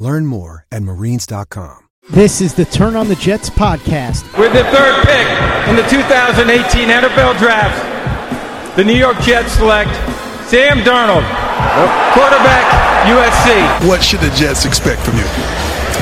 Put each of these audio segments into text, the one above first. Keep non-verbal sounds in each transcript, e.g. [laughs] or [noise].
Learn more at marines.com. This is the Turn on the Jets podcast. With the third pick in the 2018 NFL Draft, the New York Jets select Sam Darnold, quarterback, USC. What should the Jets expect from you?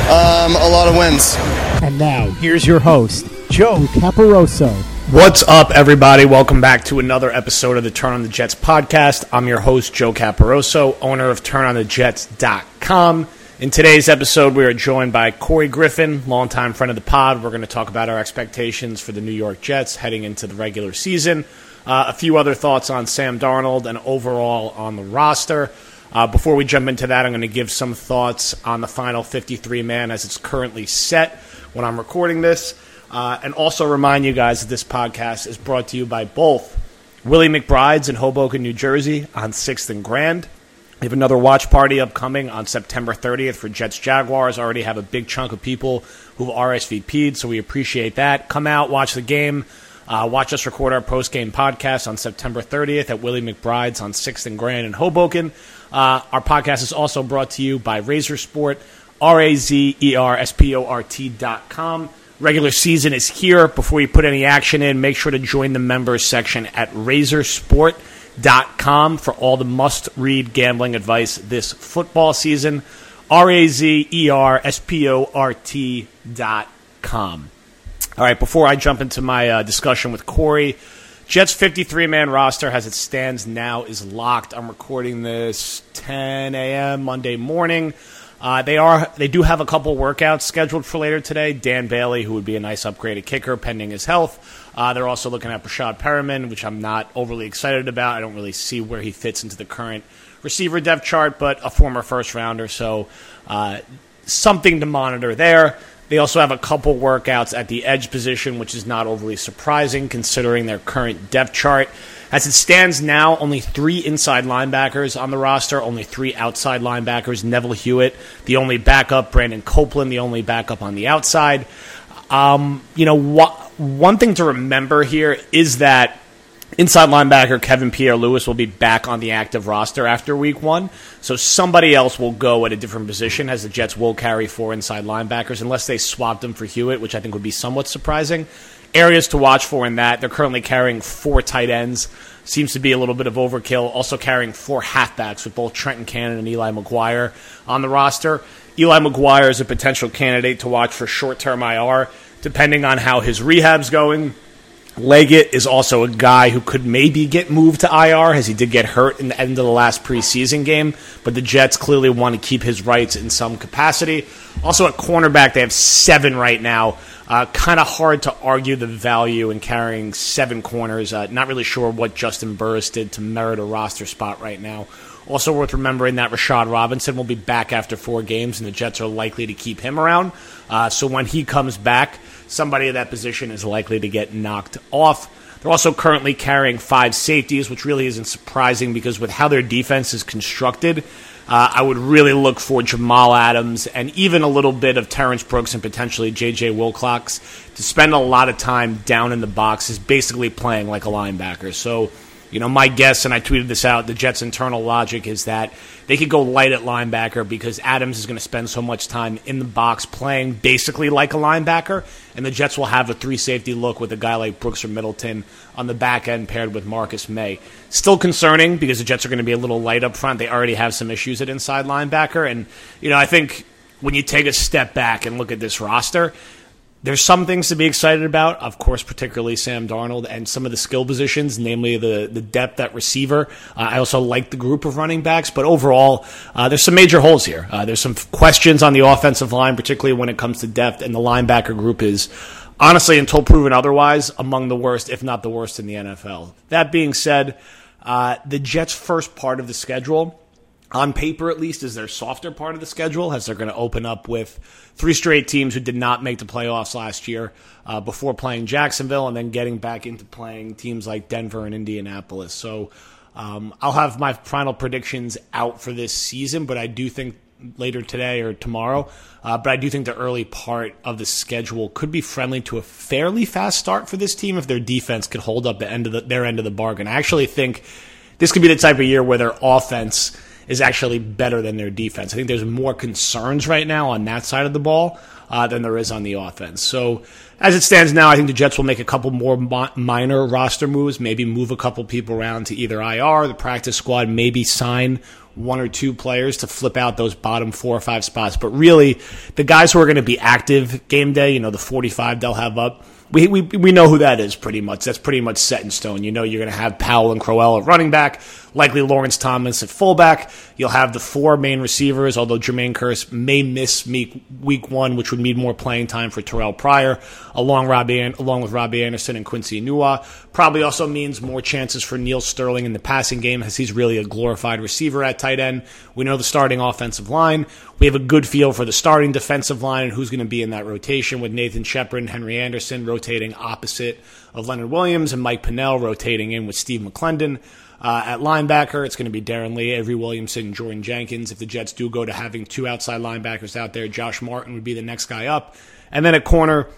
Um, a lot of wins. And now, here's your host, Joe Caporoso. What's up, everybody? Welcome back to another episode of the Turn on the Jets podcast. I'm your host, Joe Caporoso, owner of TurnOnTheJets.com. In today's episode, we are joined by Corey Griffin, longtime friend of the pod. We're going to talk about our expectations for the New York Jets heading into the regular season. Uh, a few other thoughts on Sam Darnold and overall on the roster. Uh, before we jump into that, I'm going to give some thoughts on the final 53 man as it's currently set when I'm recording this. Uh, and also remind you guys that this podcast is brought to you by both Willie McBride's in Hoboken, New Jersey on 6th and Grand. We have another watch party upcoming on September 30th for Jets Jaguars. Already have a big chunk of people who've RSVP'd, so we appreciate that. Come out, watch the game. Uh, watch us record our post game podcast on September 30th at Willie McBride's on 6th and Grand in Hoboken. Uh, our podcast is also brought to you by Razer Sport, R A Z E R S P O R T dot com. Regular season is here. Before you put any action in, make sure to join the members section at razorsport.com for all the must read gambling advice this football season. R A Z E R S P O R T dot com. All right, before I jump into my uh, discussion with Corey, Jets 53 man roster as it stands now is locked. I'm recording this 10 a.m. Monday morning. Uh, they are they do have a couple workouts scheduled for later today. Dan Bailey, who would be a nice upgraded kicker pending his health. Uh, they're also looking at Breshad Perriman, which I'm not overly excited about. I don't really see where he fits into the current receiver depth chart, but a former first rounder, so uh, something to monitor there. They also have a couple workouts at the edge position, which is not overly surprising considering their current depth chart. As it stands now, only three inside linebackers on the roster, only three outside linebackers. Neville Hewitt, the only backup. Brandon Copeland, the only backup on the outside. Um, you know, wh- one thing to remember here is that inside linebacker Kevin Pierre-Louis will be back on the active roster after week one. So somebody else will go at a different position as the Jets will carry four inside linebackers unless they swapped them for Hewitt, which I think would be somewhat surprising areas to watch for in that. They're currently carrying four tight ends. Seems to be a little bit of overkill. Also carrying four halfbacks with both Trenton Cannon and Eli McGuire on the roster. Eli McGuire is a potential candidate to watch for short term IR, depending on how his rehab's going. Leggett is also a guy who could maybe get moved to IR as he did get hurt in the end of the last preseason game, but the Jets clearly want to keep his rights in some capacity. Also at cornerback, they have seven right now. Uh, kind of hard to argue the value in carrying seven corners. Uh, not really sure what Justin Burris did to merit a roster spot right now. Also worth remembering that Rashard Robinson will be back after four games, and the Jets are likely to keep him around. Uh, so when he comes back, somebody at that position is likely to get knocked off. They're also currently carrying five safeties, which really isn't surprising because with how their defense is constructed, uh, I would really look for Jamal Adams and even a little bit of Terrence Brooks and potentially J.J. Wilcox to spend a lot of time down in the box is basically playing like a linebacker. So, you know, my guess, and I tweeted this out, the Jets' internal logic is that they could go light at linebacker because Adams is going to spend so much time in the box playing basically like a linebacker, and the Jets will have a three safety look with a guy like Brooks or Middleton on the back end paired with Marcus Maye. Still concerning because the Jets are going to be a little light up front. They already have some issues at inside linebacker, and you know I think when you take a step back and look at this roster, there's some things to be excited about, of course, particularly Sam Darnold and some of the skill positions, namely the, the depth at receiver. Uh, I also like the group of running backs, but overall, uh, there's some major holes here. Uh, there's some questions on the offensive line, particularly when it comes to depth, and the linebacker group is honestly, until proven otherwise, among the worst, if not the worst in the NFL. That being said, uh, the Jets' first part of the schedule on paper at least, is their softer part of the schedule, as they're going to open up with three straight teams who did not make the playoffs last year uh, before playing Jacksonville and then getting back into playing teams like Denver and Indianapolis. So um, I'll have my final predictions out for this season, but I do think later today or tomorrow. Uh, but I do think the early part of the schedule could be friendly to a fairly fast start for this team if their defense could hold up the end of the, their end of the bargain. I actually think this could be the type of year where their offense is actually better than their defense. I think there's more concerns right now on that side of the ball uh, than there is on the offense. So as it stands now, I think the Jets will make a couple more minor roster moves, maybe move a couple people around to either IR, the practice squad, maybe sign one or two players to flip out those bottom four or five spots. But really, the guys who are going to be active game day, you know, the 45 they'll have up we, we, we know who that is pretty much. That's pretty much set in stone. You know you're going to have Powell and Crowell at running back, likely Lawrence Thomas at fullback. You'll have the four main receivers, although Jermaine Kearse may miss week, one, which would mean more playing time for Terrell Pryor, along, Robbie, along with Robbie Anderson and Quincy Enunwa. Probably also means more chances for Neal Sterling in the passing game, as he's really a glorified receiver at tight end. We know the starting offensive line. We have a good feel for the starting defensive line and who's going to be in that rotation with Nathan Shepard and Henry Anderson rotating opposite of Leonard Williams and Mike Pennel rotating in with Steve McLendon. Uh, at linebacker, it's going to be Darron Lee, Avery Williamson, Jordan Jenkins. If the Jets do go to having two outside linebackers out there, Josh Martin would be the next guy up. And then at corner,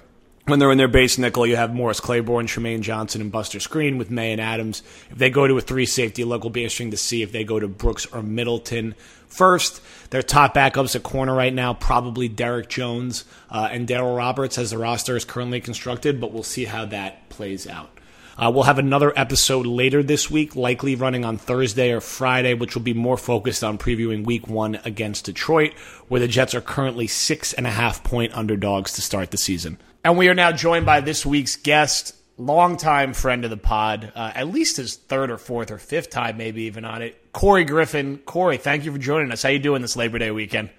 when they're in their base nickel, you have Morris Claiborne, Trumaine Johnson, and Buster Skrine with May and Adams. If they go to a three safety look, will be interesting to see if they go to Brooks or Middleton first. Their top backups at corner right now, probably Derrick Jones uh, and Darryl Roberts as the roster is currently constructed, but we'll see how that plays out. Uh, we'll have another episode later this week, likely running on Thursday or Friday, which will be more focused on previewing week one against Detroit, where the Jets are currently six and a half point underdogs to start the season. And we are now joined by this week's guest, longtime friend of the pod, uh, at least his third or fourth or fifth time, maybe even on it. Corey Griffin. Corey, thank you for joining us. How you doing this Labor Day weekend?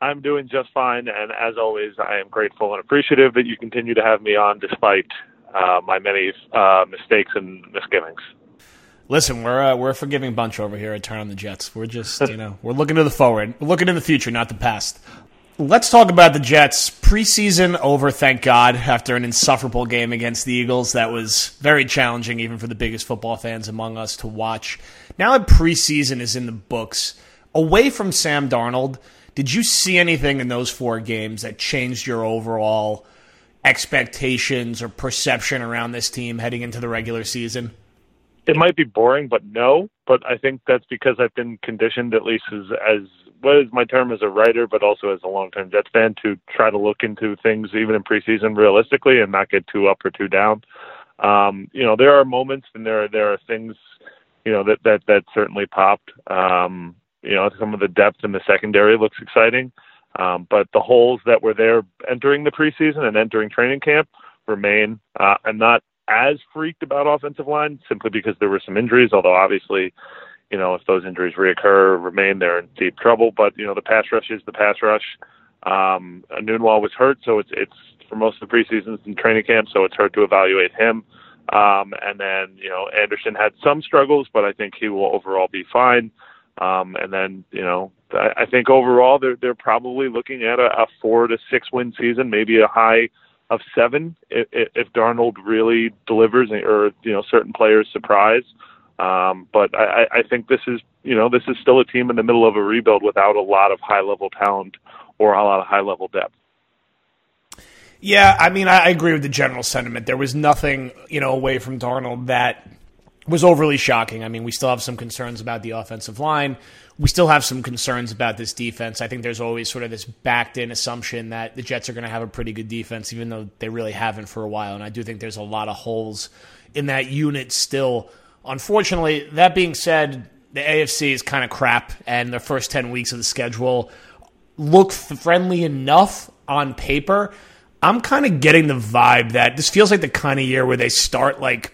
I'm doing just fine, and as always, I am grateful and appreciative that you continue to have me on despite uh, my many uh, mistakes and misgivings. Listen, we're uh, we're a forgiving bunch over here at Turn on the Jets. We're just you know we're looking to the forward, we're looking in the future, not the past. Let's talk about the Jets. Preseason over, thank God, after an insufferable game against the Eagles. That was very challenging, even for the biggest football fans among us to watch. Now that preseason is in the books, away from Sam Darnold, did you see anything in those four games that changed your overall expectations or perception around this team heading into the regular season? It might be boring, but no. But I think that's because I've been conditioned, at least as as what is my term as a writer, but also as a long-term Jets fan, to try to look into things even in preseason realistically and not get too up or too down. Um, you know, there are moments and there are there are things, you know, that that that certainly popped. Um, you know, some of the depth in the secondary looks exciting. Um, but the holes that were there entering the preseason and entering training camp remain. Uh, I'm not as freaked about offensive line simply because there were some injuries, although obviously, you know, if those injuries reoccur, remain, they're in deep trouble. But, you know, the pass rush is the pass rush. Um, Enunwa was hurt, so it's, it's for most of the preseasons and training camp, so it's hard to evaluate him. Um, and then, you know, Anderson had some struggles, but I think he will overall be fine. Um, and then, you know, I, I think overall they're they're probably looking at a, a four to six win season, maybe a high of seven if, if Darnold really delivers or you know certain players surprise. Um, but I, I think this is you know this is still a team in the middle of a rebuild without a lot of high level talent or a lot of high level depth. Yeah, I mean, I agree with the general sentiment. There was nothing, you know, away from Darnold that was overly shocking. I mean, we still have some concerns about the offensive line. We still have some concerns about this defense. I think there's always sort of this backed in assumption that the Jets are going to have a pretty good defense, even though they really haven't for a while. And I do think there's a lot of holes in that unit still. Unfortunately, that being said, the AFC is kind of crap, and the first 10 weeks of the schedule look friendly enough on paper. I'm kind of getting the vibe that this feels like the kind of year where they start like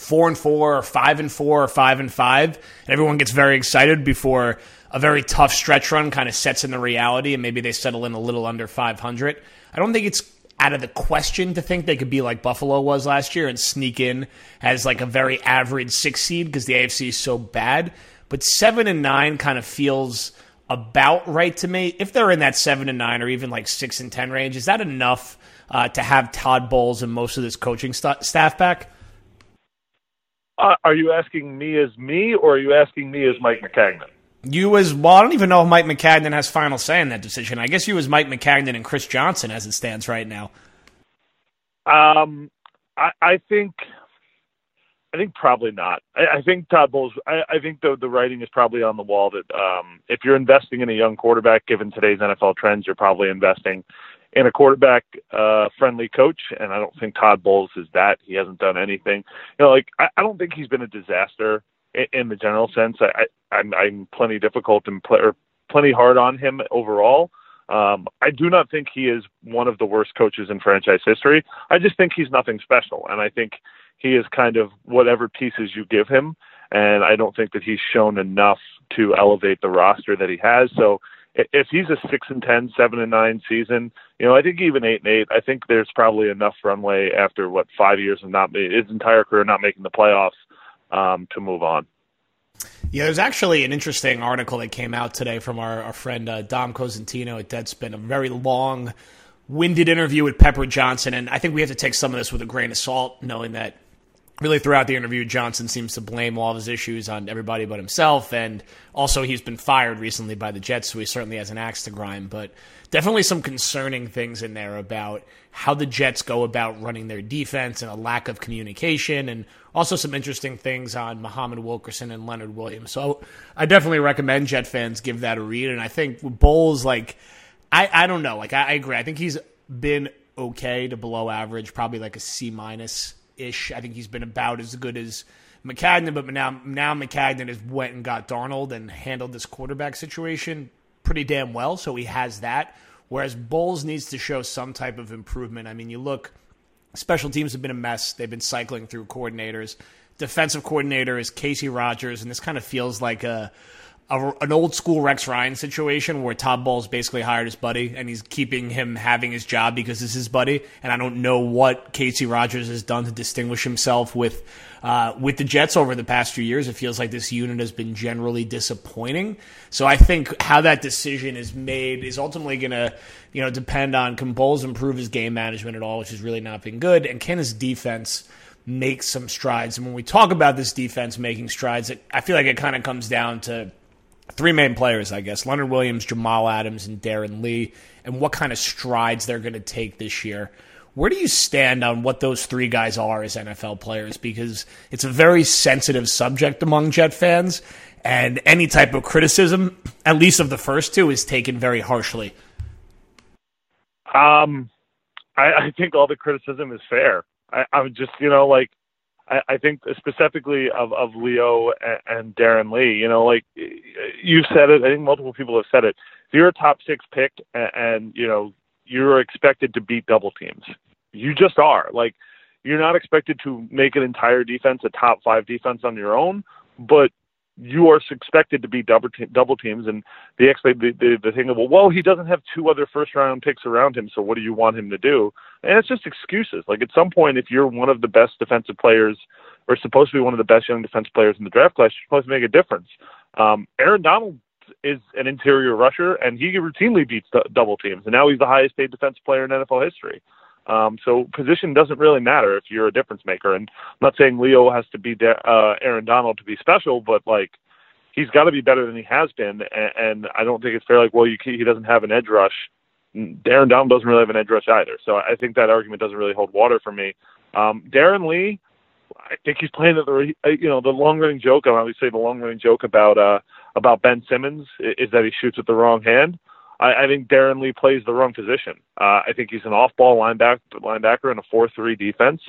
four and four or five and four or five and five, and everyone gets very excited before a very tough stretch run kind of sets in the reality, and maybe they settle in a little under 500. I don't think it's out of the question to think they could be like Buffalo was last year and sneak in as like a very average six seed because the AFC is so bad. but seven and nine kind of feels about right to me. If they're in that seven and nine or even like six and ten range, is that enough uh, to have Todd Bowles and most of this coaching st- staff back? Uh, are you asking me as me, or are you asking me as Mike Maccagnan? You as well. I don't even know if Mike Maccagnan has final say in that decision. I guess you as Mike Maccagnan and Chris Johnson as it stands right now. Um, I, I think I think probably not. I, I think Todd Bowles. I, I think the the writing is probably on the wall that um, if you're investing in a young quarterback, given today's NFL trends, you're probably investing in a quarterback uh, friendly coach. And I don't think Todd Bowles is that. He hasn't done anything. You know, like I, I don't think he's been a disaster in, in the general sense. I, I I'm I'm plenty difficult and pl- or plenty hard on him overall. Um, I do not think he is one of the worst coaches in franchise history. I just think he's nothing special, and I think he is kind of whatever pieces you give him. And I don't think that he's shown enough to elevate the roster that he has. So if he's a six and ten, seven and nine season, you know, I think even eight and eight, I think there's probably enough runway after what five years of not his entire career not making the playoffs um, to move on. Yeah, there's actually an interesting article that came out today from our, our friend uh, Dom Cosentino at Deadspin, a very long, winded interview with Pepper Johnson. And I think we have to take some of this with a grain of salt, knowing that really throughout the interview, Johnson seems to blame all of his issues on everybody but himself. And also, he's been fired recently by the Jets, so he certainly has an axe to grind. But definitely some concerning things in there about how the Jets go about running their defense and a lack of communication, and also some interesting things on Muhammad Wilkerson and Leonard Williams. So I definitely recommend Jet fans give that a read. And I think Bowles, like, I, I don't know. Like, I, I agree. I think he's been okay to below average, probably like a C minus ish. I think he's been about as good as Maccagnan, but now now Maccagnan has went and got Darnold and handled this quarterback situation pretty damn well, so he has that. Whereas Bowles needs to show some type of improvement. I mean, you look, special teams have been a mess. They've been cycling through coordinators. Defensive coordinator is Kacey Rodgers, and this kind of feels like a a, an old school Rex Ryan situation where Todd Bowles basically hired his buddy and he's keeping him having his job because it's his buddy. And I don't know what Kacey Rodgers has done to distinguish himself with uh, with the Jets over the past few years. It feels like this unit has been generally disappointing. So I think how that decision is made is ultimately going to you know depend on can Bowles improve his game management at all, which has really not been good, and can his defense make some strides. And when we talk about this defense making strides, it, I feel like it kind of comes down to three main players, I guess Leonard Williams, Jamal Adams, and Darron Lee, and what kind of strides they're going to take this year. Where do you stand on what those three guys are as NFL players? Because it's a very sensitive subject among Jet fans, and any type of criticism, at least of the first two, is taken very harshly. Um, I, I think all the criticism is fair. I, I'm just, you know, like I, think specifically of, of Leo and, and Darron Lee, you know, like you've said it, I think multiple people have said it. If you're a top six pick and, and you know, you're expected to beat double teams. You just are. Like, you're not expected to make an entire defense a top five defense on your own, but you are expected to be double te- double teams, and the expect the, the the thing of well, well, he doesn't have two other first round picks around him, so what do you want him to do? And it's just excuses. Like at some point, if you're one of the best defensive players, or supposed to be one of the best young defense players in the draft class, you're supposed to make a difference. Um, Aaron Donald is an interior rusher, and he routinely beats d- double teams, and now he's the highest paid defensive player in NFL history. Um, so position doesn't really matter if you're a difference maker. And I'm not saying Leo has to be de- uh, Aaron Donald to be special, but like he's got to be better than he has been. And, and I don't think it's fair. Like, well, you he doesn't have an edge rush. Aaron Donald doesn't really have an edge rush either. So I think that argument doesn't really hold water for me. Um, Darron Lee, I think he's playing at the you know the long running joke. I always say the long running joke about uh, about Ben Simmons is that he shoots with the wrong hand. I, I think Darron Lee plays the wrong position. Uh, I think he's an off-ball linebacker, linebacker in a four-three defense.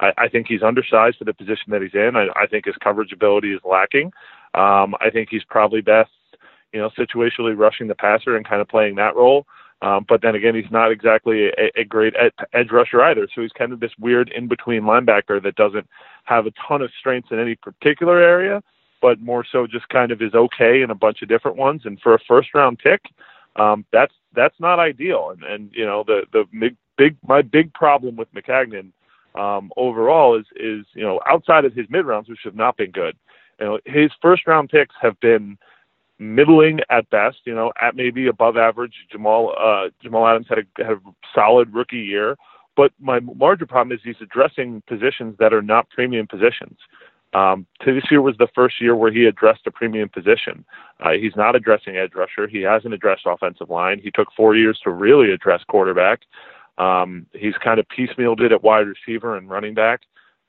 I, I think he's undersized for the position that he's in. I, I think his coverage ability is lacking. Um, I think he's probably best, you know, situationally rushing the passer and kind of playing that role. Um, but then again, he's not exactly a, a great ed- edge rusher either. So he's kind of this weird in between linebacker that doesn't have a ton of strengths in any particular area, but more so just kind of is okay in a bunch of different ones. And for a first round pick, um, that's that's not ideal. And and you know the the big, my big problem with Maccagnan um, overall is is you know outside of his mid rounds, which have not been good, You know, his first round picks have been middling at best. You know, at maybe above average. Jamal uh, Jamal Adams had a, had a solid rookie year, but my larger problem is he's addressing positions that are not premium positions. Um, this year was the first year where he addressed a premium position. Uh, he's not addressing edge rusher. He hasn't addressed offensive line. He took four years to really address quarterback. Um, he's kind of piecemealed it at wide receiver and running back.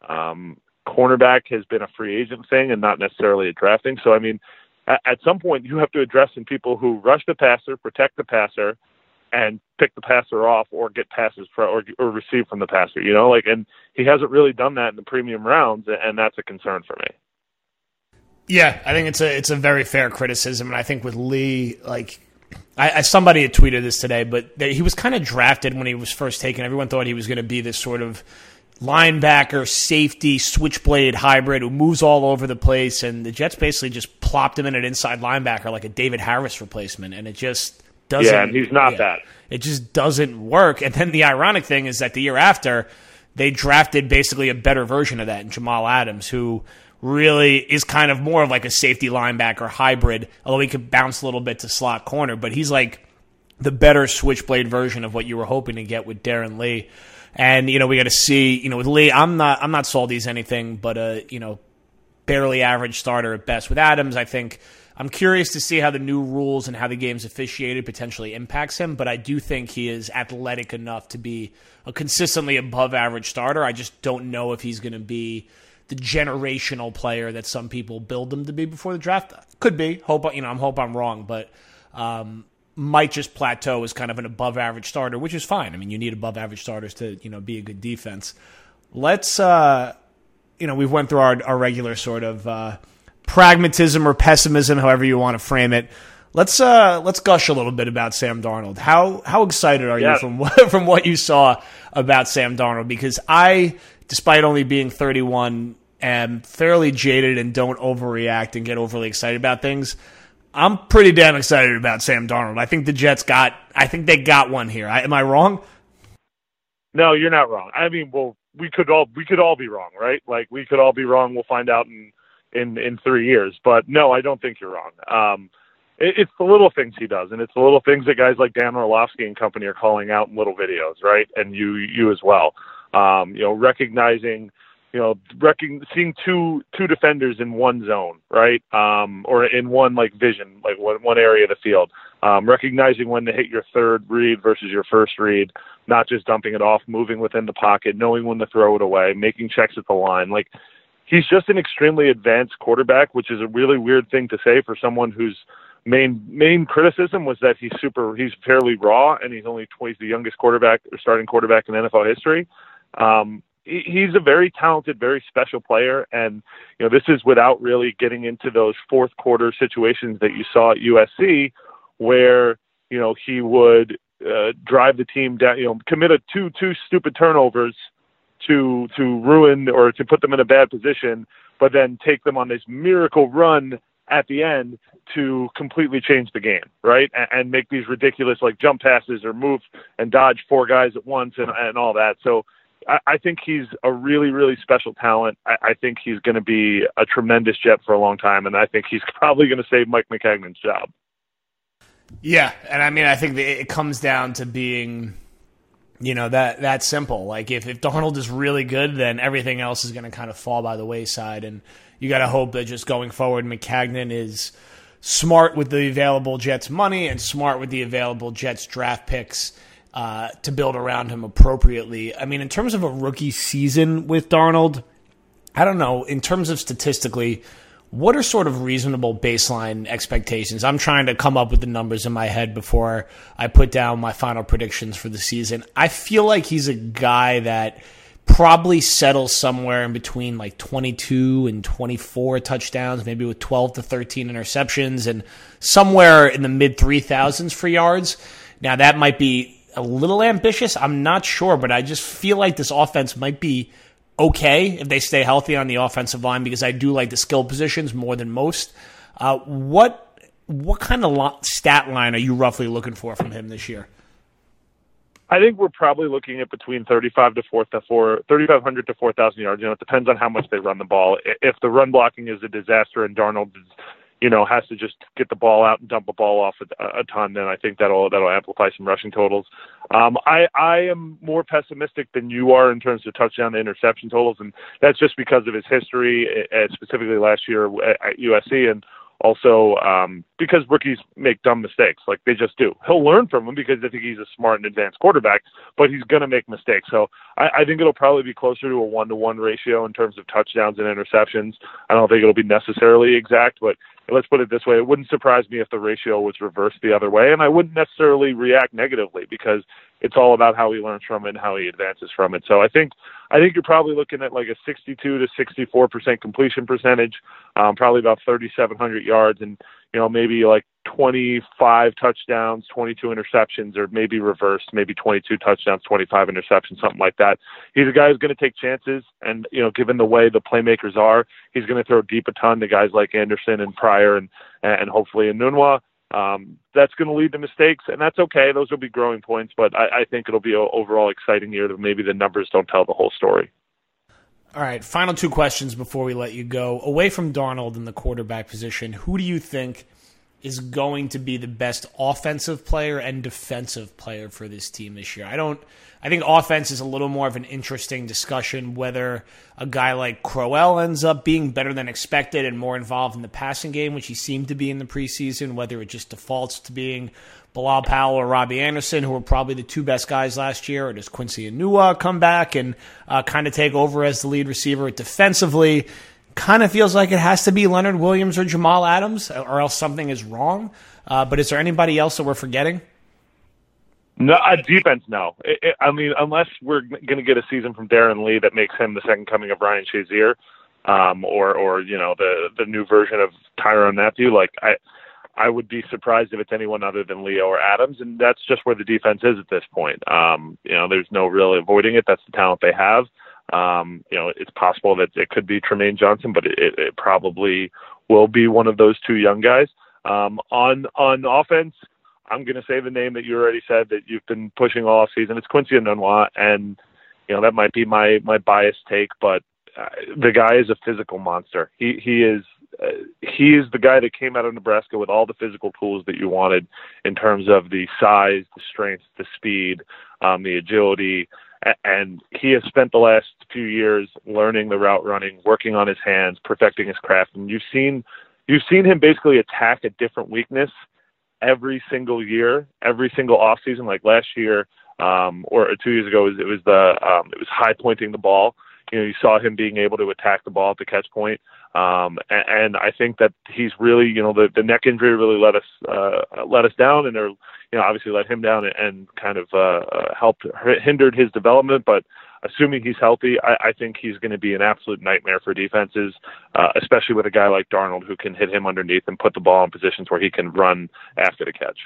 Um, cornerback has been a free agent thing and not necessarily a drafting. So, I mean, at, at some point, you have to address in people who rush the passer, protect the passer, and pick the passer off or get passes for, or, or receive from the passer, you know, like, and he hasn't really done that in the premium rounds, and that's a concern for me. Yeah, I think it's a it's a very fair criticism, and I think with Lee, like I, I somebody had tweeted this today, but they, he was kind of drafted when he was first taken. Everyone thought he was going to be this sort of linebacker, safety, switchblade hybrid who moves all over the place, and the Jets basically just plopped him in an inside linebacker like a David Harris replacement, and it just doesn't. Yeah, and he's not yeah, that. It just doesn't work. And then the ironic thing is that the year after, they drafted basically a better version of that in Jamal Adams, who really is kind of more of like a safety linebacker hybrid, although he could bounce a little bit to slot corner, but he's like the better switchblade version of what you were hoping to get with Darron Lee. And you know we got to see. You know with Lee, I'm not I'm not salty as anything, but a you know barely average starter at best. With Adams, I think I'm curious to see how the new rules and how the game's officiated potentially impacts him, but I do think he is athletic enough to be a consistently above average starter. I just don't know if he's going to be the generational player that some people build him to be before the draft. Could be. Hope you know. I'm hope I'm wrong, but um, might just plateau as kind of an above average starter, which is fine. I mean, you need above average starters to you know be a good defense. Let's uh, you know we've went through our our regular sort of. Uh, pragmatism or pessimism, however you want to frame it. Let's uh, let's gush a little bit about Sam Darnold. How how excited are yeah. you from what, [laughs] from what you saw about Sam Darnold? Because I, despite only being 31, am fairly jaded and don't overreact and get overly excited about things. I'm pretty damn excited about Sam Darnold. I think the Jets got. I think they got one here. I, am I wrong? No, you're not wrong. I mean, well, we could all we could all be wrong, right? Like we could all be wrong. We'll find out in in in three years. But no, I don't think you're wrong. Um, it, it's the little things he does, and it's the little things that guys like Dan Orlovsky and company are calling out in little videos, right? And you you as well. Um, you know, recognizing, you know, recon- seeing two two defenders in one zone, right? Um, or in one like vision, like one one area of the field. Um, recognizing when to hit your third read versus your first read, not just dumping it off, moving within the pocket, knowing when to throw it away, making checks at the line, like he's just an extremely advanced quarterback, which is a really weird thing to say for someone whose main main criticism was that he's super he's fairly raw and he's only twice the youngest quarterback or starting quarterback in NFL history. Um, he, he's a very talented, very special player, and you know this is without really getting into those fourth quarter situations that you saw at USC, where you know he would uh, drive the team down, you know, commit a two two stupid turnovers to to ruin or to put them in a bad position, but then take them on this miracle run at the end to completely change the game, right? And, and make these ridiculous like jump passes or move and dodge four guys at once and, and all that. So I, I think he's a really, really special talent. I, I think he's going to be a tremendous Jet for a long time, and I think he's [laughs] probably going to save Mike Maccagnan's job. Yeah, and I mean, I think it comes down to being you know that that simple. Like if if Darnold is really good, then everything else is going to kind of fall by the wayside, and you got to hope that just going forward, Maccagnan is smart with the available Jets money and smart with the available Jets draft picks uh, to build around him appropriately. I mean, in terms of a rookie season with Darnold, I don't know. In terms of statistically, what are sort of reasonable baseline expectations? I'm trying to come up with the numbers in my head before I put down my final predictions for the season. I feel like he's a guy that probably settles somewhere in between like 22 and 24 touchdowns, maybe with 12 to 13 interceptions, and somewhere in the mid 3000s for yards. Now, that might be a little ambitious. I'm not sure, but I just feel like this offense might be okay if they stay healthy on the offensive line because I do like the skill positions more than most. Uh, what what kind of stat line are you roughly looking for from him this year? I think we're probably looking at between 35 to 4, 3,500 to 4,000 yards. You know, it depends on how much they run the ball. If the run blocking is a disaster and Darnold is, you know, has to just get the ball out and dump a ball off a, a ton, then I think that'll that'll amplify some rushing totals. Um, I I am more pessimistic than you are in terms of touchdown to interception totals, and that's just because of his history, uh, specifically last year at USC and also um, because rookies make dumb mistakes, like they just do. He'll learn from them because I think he's a smart and advanced quarterback, but he's going to make mistakes. So I, I think it'll probably be closer to a one to one ratio in terms of touchdowns and interceptions. I don't think it'll be necessarily exact, but let's put it this way: it wouldn't surprise me if the ratio was reversed the other way, and I wouldn't necessarily react negatively because it's all about how he learns from it and how he advances from it. So I think I think you're probably looking at like a 62 to 64 percent completion percentage, um, probably about 3,700 yards, and you know maybe like 25 touchdowns, 22 interceptions, or maybe reversed, maybe 22 touchdowns, 25 interceptions, something like that. He's a guy who's going to take chances, and you know, given the way the playmakers are, he's going to throw deep a ton to guys like Anderson and Pryor and and hopefully Enunwa. Um, that's going to lead to mistakes, and that's okay. Those will be growing points, but I, I think it'll be an overall exciting year. That maybe the numbers don't tell the whole story. All right, final two questions before we let you go. Away from Darnold in the quarterback position, who do you think is going to be the best offensive player and defensive player for this team this year. I don't I think offense is a little more of an interesting discussion whether a guy like Crowell ends up being better than expected and more involved in the passing game, which he seemed to be in the preseason, whether it just defaults to being Bilal Powell or Robbie Anderson, who were probably the two best guys last year, or does Quincy Enunwa come back and uh, kind of take over as the lead receiver defensively? Kind of feels like it has to be Leonard Williams or Jamal Adams, or else something is wrong. Uh, but is there anybody else that we're forgetting? No, uh, defense, no. It, it, I mean, unless we're going to get a season from Darron Lee that makes him the second coming of Ryan Shazier, um, or or you know the the new version of Tyrann Mathieu. Like I, I would be surprised if it's anyone other than Leo or Adams, and that's just where the defense is at this point. Um, you know, there's no really avoiding it. That's the talent they have. Um, you know, it's possible that it could be Trumaine Johnson, but it, it probably will be one of those two young guys. Um, on on offense, I'm going to say the name that you already said that you've been pushing all season. It's Quincy Enunwa, and you know that might be my my biased take, but uh, the guy is a physical monster. He he is uh, he is the guy that came out of Nebraska with all the physical tools that you wanted in terms of the size, the strength, the speed, um, the agility and he has spent the last few years learning the route running, working on his hands, perfecting his craft. And you've seen you've seen him basically attack a different weakness every single year, every single off season. Like last year, um, or two years ago, it was, it was the um, it was high pointing the ball. You know, you saw him being able to attack the ball at the catch point. Um, and, and I think that he's really, you know, the, the neck injury really let us uh, let us down, and you know, obviously let him down and, and kind of uh helped hindered his development. But assuming he's healthy, I, I think he's going to be an absolute nightmare for defenses, uh, especially with a guy like Darnold who can hit him underneath and put the ball in positions where he can run after the catch.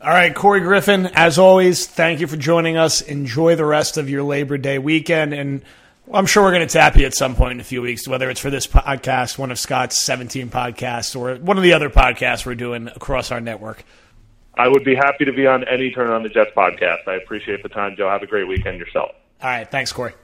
All right, Corey Griffin, as always, thank you for joining us. Enjoy the rest of your Labor Day weekend. And I'm sure we're going to tap you at some point in a few weeks, whether it's for this podcast, one of Scott's 17 podcasts, or one of the other podcasts we're doing across our network. I would be happy to be on any Turn on the Jets podcast. I appreciate the time, Joe. Have a great weekend yourself. All right. Thanks, Corey.